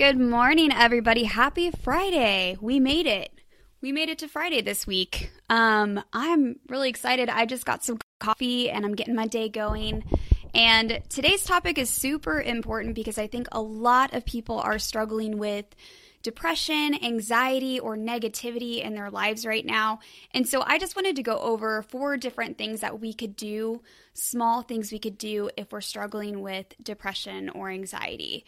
Good morning, everybody. Happy Friday. We made it. We made it to Friday this week. Um, I'm really excited. I just got some coffee and I'm getting my day going. And today's topic is super important because I think a lot of people are struggling with depression, anxiety, or negativity in their lives right now. And so I just wanted to go over four different things that we could do, small things we could do if we're struggling with depression or anxiety.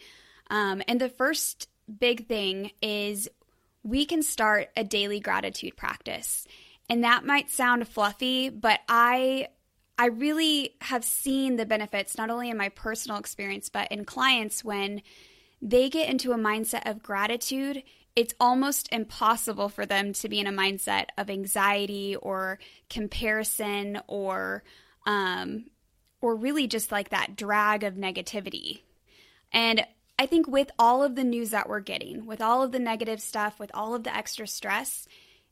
Um, and the first big thing is we can start a daily gratitude practice. And that might sound fluffy, but I I really have seen the benefits not only in my personal experience but in clients when they get into a mindset of gratitude, it's almost impossible for them to be in a mindset of anxiety or comparison or um, or really just like that drag of negativity. And I think with all of the news that we're getting, with all of the negative stuff, with all of the extra stress,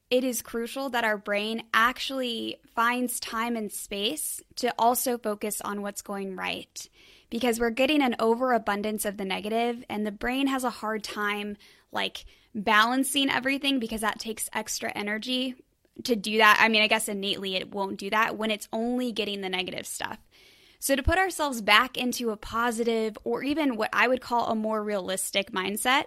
it is crucial that our brain actually finds time and space to also focus on what's going right. Because we're getting an overabundance of the negative, and the brain has a hard time like balancing everything because that takes extra energy to do that. I mean, I guess innately it won't do that when it's only getting the negative stuff. So, to put ourselves back into a positive or even what I would call a more realistic mindset,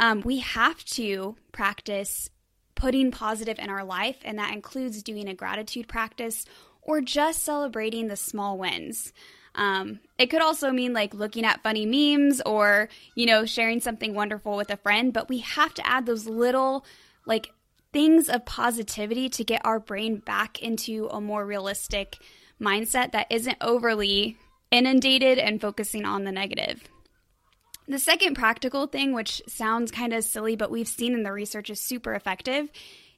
um, we have to practice putting positive in our life, and that includes doing a gratitude practice or just celebrating the small wins. Um, it could also mean like looking at funny memes or, you know, sharing something wonderful with a friend, but we have to add those little like things of positivity to get our brain back into a more realistic mindset that isn't overly inundated and focusing on the negative. The second practical thing, which sounds kind of silly, but we've seen in the research is super effective,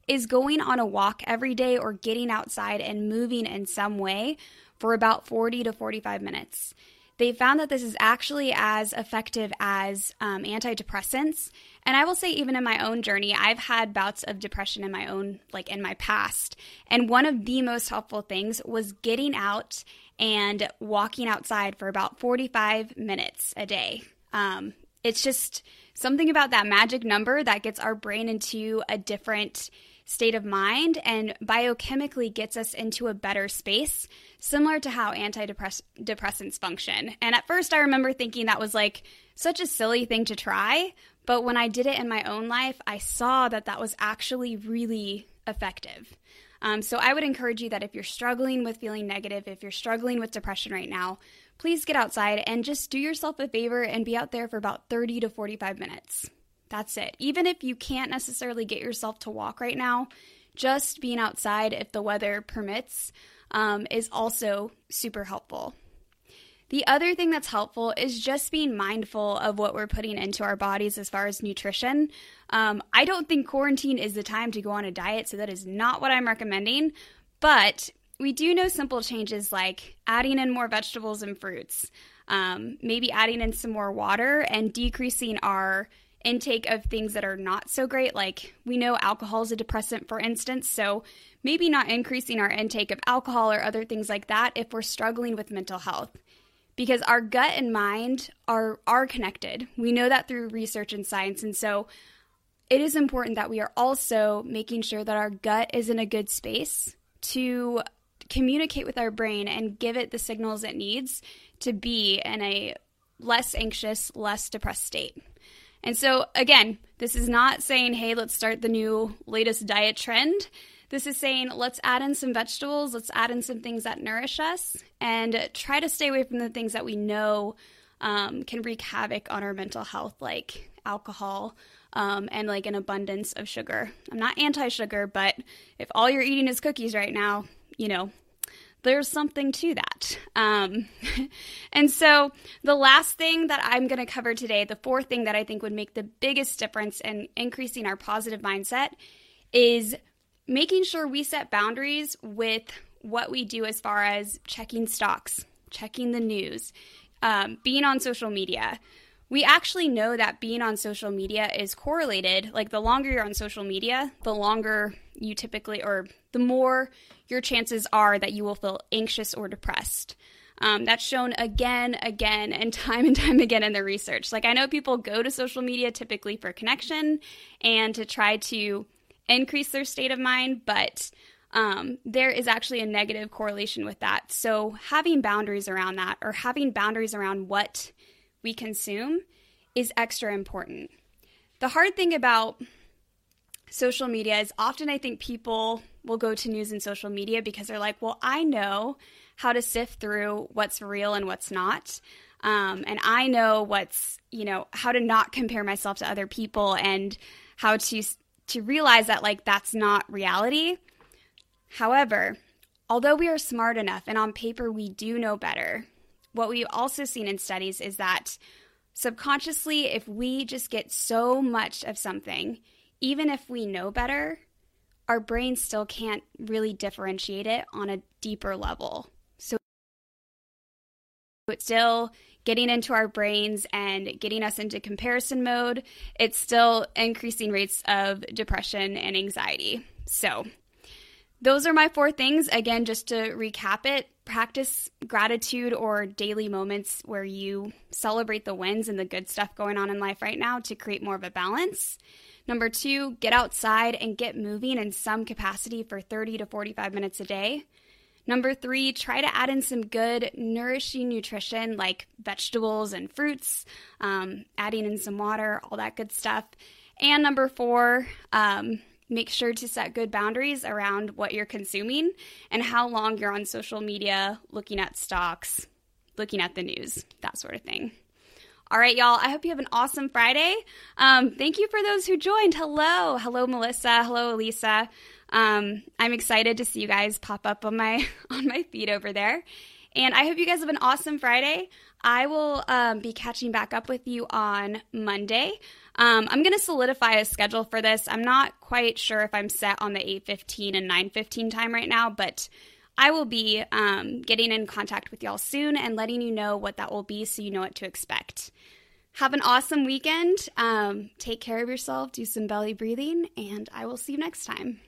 is going on a walk every day or getting outside and moving in some way for about 40 to 45 minutes. They found that this is actually as effective as um, antidepressants. And I will say, even in my own journey, I've had bouts of depression in my own, like in my past. And one of the most helpful things was getting out and walking outside for about 45 minutes a day. Um, it's just something about that magic number that gets our brain into a different state of mind and biochemically gets us into a better space, similar to how antidepressants function. And at first, I remember thinking that was like such a silly thing to try. But when I did it in my own life, I saw that that was actually really effective. Um, so I would encourage you that if you're struggling with feeling negative, if you're struggling with depression right now, please get outside and just do yourself a favor and be out there for about 30 to 45 minutes. That's it. Even if you can't necessarily get yourself to walk right now, just being outside if the weather permits um, is also super helpful. The other thing that's helpful is just being mindful of what we're putting into our bodies as far as nutrition. Um, I don't think quarantine is the time to go on a diet, so that is not what I'm recommending. But we do know simple changes like adding in more vegetables and fruits, um, maybe adding in some more water, and decreasing our intake of things that are not so great. Like we know alcohol is a depressant, for instance, so maybe not increasing our intake of alcohol or other things like that if we're struggling with mental health. Because our gut and mind are are connected. We know that through research and science. And so it is important that we are also making sure that our gut is in a good space to communicate with our brain and give it the signals it needs to be in a less anxious, less depressed state. And so, again, this is not saying, hey, let's start the new latest diet trend. This is saying, let's add in some vegetables, let's add in some things that nourish us, and try to stay away from the things that we know um, can wreak havoc on our mental health, like alcohol um, and like an abundance of sugar. I'm not anti sugar, but if all you're eating is cookies right now, you know, there's something to that. Um, and so, the last thing that I'm going to cover today, the fourth thing that I think would make the biggest difference in increasing our positive mindset, is making sure we set boundaries with what we do as far as checking stocks, checking the news, um, being on social media. We actually know that being on social media is correlated. Like the longer you're on social media, the longer you typically, or the more your chances are that you will feel anxious or depressed. Um, that's shown again, again, and time and time again in the research. Like, I know people go to social media typically for connection and to try to increase their state of mind, but um, there is actually a negative correlation with that. So, having boundaries around that or having boundaries around what we consume is extra important. The hard thing about social media is often I think people will go to news and social media because they're like, well, I know how to sift through what's real and what's not. Um, and I know what's, you know, how to not compare myself to other people and how to to realize that like that's not reality. However, although we are smart enough and on paper we do know better, what we've also seen in studies is that subconsciously, if we just get so much of something, even if we know better, our brain still can't really differentiate it on a deeper level. So it's still getting into our brains and getting us into comparison mode. It's still increasing rates of depression and anxiety. So, those are my four things. Again, just to recap it practice gratitude or daily moments where you celebrate the wins and the good stuff going on in life right now to create more of a balance. Number two, get outside and get moving in some capacity for 30 to 45 minutes a day. Number three, try to add in some good, nourishing nutrition like vegetables and fruits, um, adding in some water, all that good stuff. And number four, um, make sure to set good boundaries around what you're consuming and how long you're on social media, looking at stocks, looking at the news, that sort of thing. All right, y'all. I hope you have an awesome Friday. Um, thank you for those who joined. Hello, hello, Melissa. Hello, Elisa. Um, I'm excited to see you guys pop up on my on my feed over there, and I hope you guys have an awesome Friday. I will um, be catching back up with you on Monday. Um, I'm going to solidify a schedule for this. I'm not quite sure if I'm set on the 8:15 and 9:15 time right now, but I will be um, getting in contact with y'all soon and letting you know what that will be so you know what to expect. Have an awesome weekend. Um, take care of yourself, do some belly breathing, and I will see you next time.